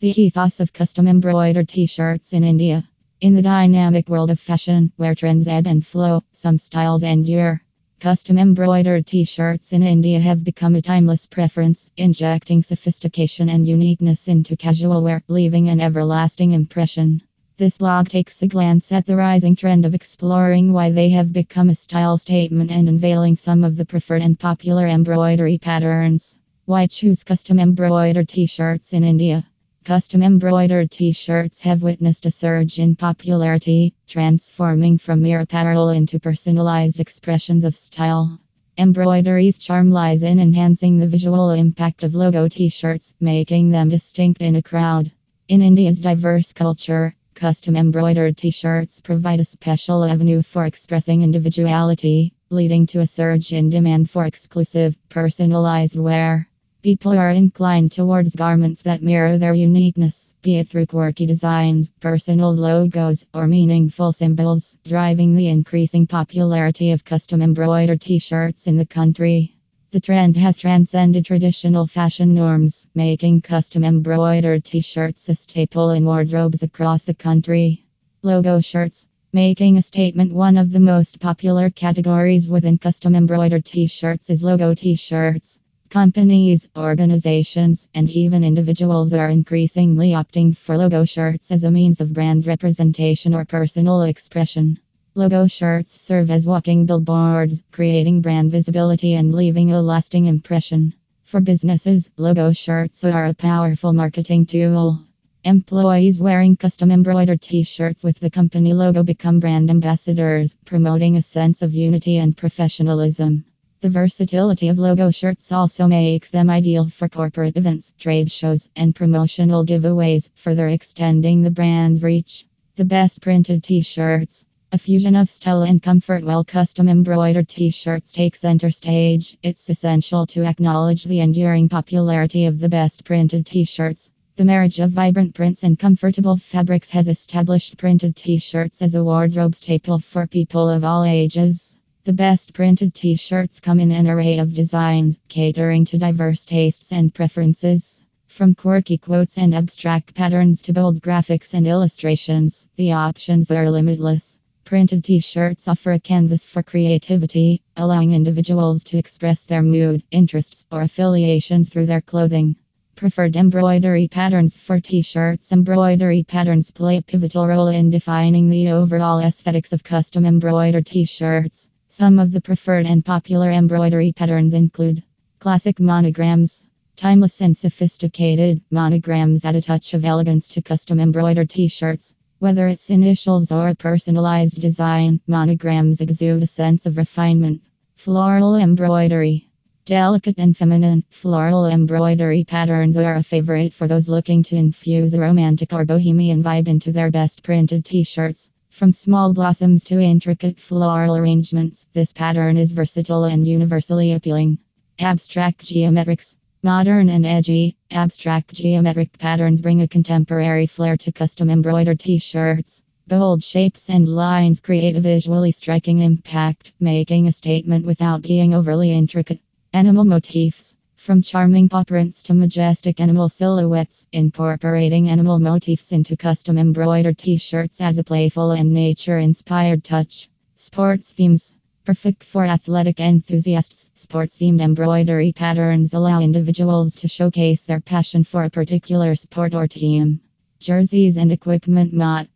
The ethos of custom embroidered t shirts in India. In the dynamic world of fashion, where trends ebb and flow, some styles endure. Custom embroidered t shirts in India have become a timeless preference, injecting sophistication and uniqueness into casual wear, leaving an everlasting impression. This blog takes a glance at the rising trend of exploring why they have become a style statement and unveiling some of the preferred and popular embroidery patterns. Why choose custom embroidered t shirts in India? Custom embroidered t shirts have witnessed a surge in popularity, transforming from mere apparel into personalized expressions of style. Embroidery's charm lies in enhancing the visual impact of logo t shirts, making them distinct in a crowd. In India's diverse culture, custom embroidered t shirts provide a special avenue for expressing individuality, leading to a surge in demand for exclusive, personalized wear. People are inclined towards garments that mirror their uniqueness, be it through quirky designs, personal logos, or meaningful symbols, driving the increasing popularity of custom embroidered t shirts in the country. The trend has transcended traditional fashion norms, making custom embroidered t shirts a staple in wardrobes across the country. Logo shirts, making a statement. One of the most popular categories within custom embroidered t shirts is logo t shirts. Companies, organizations, and even individuals are increasingly opting for logo shirts as a means of brand representation or personal expression. Logo shirts serve as walking billboards, creating brand visibility and leaving a lasting impression. For businesses, logo shirts are a powerful marketing tool. Employees wearing custom embroidered t shirts with the company logo become brand ambassadors, promoting a sense of unity and professionalism. The versatility of logo shirts also makes them ideal for corporate events, trade shows, and promotional giveaways, further extending the brand's reach. The best printed t shirts. A fusion of style and comfort while custom embroidered t shirts take center stage. It's essential to acknowledge the enduring popularity of the best printed t shirts. The marriage of vibrant prints and comfortable fabrics has established printed t shirts as a wardrobe staple for people of all ages. The best printed t shirts come in an array of designs, catering to diverse tastes and preferences. From quirky quotes and abstract patterns to bold graphics and illustrations, the options are limitless. Printed t shirts offer a canvas for creativity, allowing individuals to express their mood, interests, or affiliations through their clothing. Preferred embroidery patterns for t shirts. Embroidery patterns play a pivotal role in defining the overall aesthetics of custom embroidered t shirts. Some of the preferred and popular embroidery patterns include classic monograms, timeless and sophisticated monograms add a touch of elegance to custom embroidered t shirts. Whether it's initials or a personalized design, monograms exude a sense of refinement. Floral embroidery. Delicate and feminine, floral embroidery patterns are a favorite for those looking to infuse a romantic or bohemian vibe into their best printed t shirts. From small blossoms to intricate floral arrangements, this pattern is versatile and universally appealing. Abstract geometrics. Modern and edgy, abstract geometric patterns bring a contemporary flair to custom embroidered t shirts. Bold shapes and lines create a visually striking impact, making a statement without being overly intricate. Animal motifs. From charming paw prints to majestic animal silhouettes, incorporating animal motifs into custom embroidered t shirts adds a playful and nature inspired touch. Sports themes. Perfect for athletic enthusiasts, sports themed embroidery patterns allow individuals to showcase their passion for a particular sport or team. Jerseys and equipment mod.